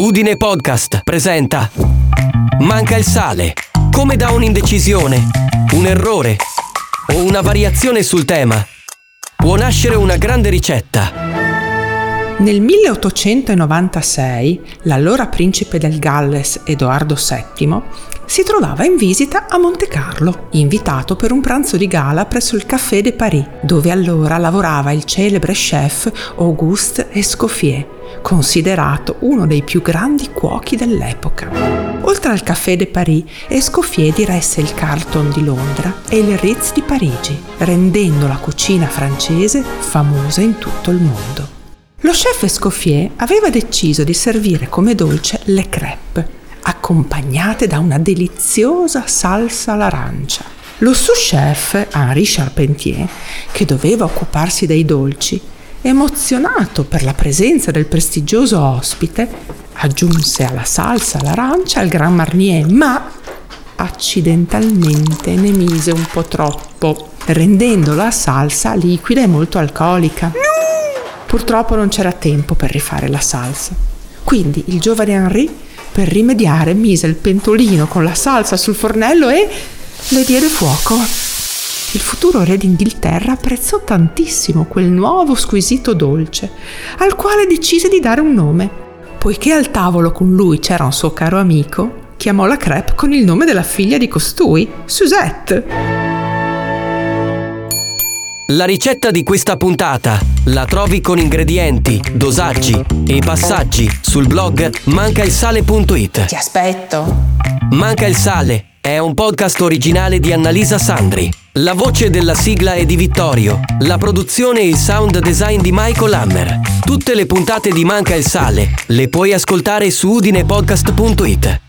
Udine Podcast presenta Manca il sale. Come da un'indecisione, un errore o una variazione sul tema può nascere una grande ricetta. Nel 1896 l'allora principe del Galles Edoardo VII si trovava in visita a Monte Carlo, invitato per un pranzo di gala presso il Café de Paris, dove allora lavorava il celebre chef Auguste Escoffier considerato uno dei più grandi cuochi dell'epoca. Oltre al Café de Paris, Escoffier diresse il Carlton di Londra e il Ritz di Parigi, rendendo la cucina francese famosa in tutto il mondo. Lo chef Escoffier aveva deciso di servire come dolce le crêpe, accompagnate da una deliziosa salsa all'arancia. Lo sous-chef Henri Charpentier, che doveva occuparsi dei dolci, emozionato per la presenza del prestigioso ospite, aggiunse alla salsa l'arancia il Grand Marnier, ma accidentalmente ne mise un po' troppo, rendendo la salsa liquida e molto alcolica. Purtroppo non c'era tempo per rifare la salsa. Quindi il giovane Henri, per rimediare, mise il pentolino con la salsa sul fornello e le diede fuoco. Il futuro re d'Inghilterra apprezzò tantissimo quel nuovo squisito dolce, al quale decise di dare un nome. Poiché al tavolo con lui c'era un suo caro amico, chiamò la crepe con il nome della figlia di costui, Suzette. La ricetta di questa puntata la trovi con ingredienti, dosaggi e passaggi sul blog mancailsale.it. Ti aspetto. Manca il sale è un podcast originale di Annalisa Sandri. La voce della sigla è di Vittorio, la produzione e il sound design di Michael Hammer. Tutte le puntate di Manca il sale le puoi ascoltare su udinepodcast.it.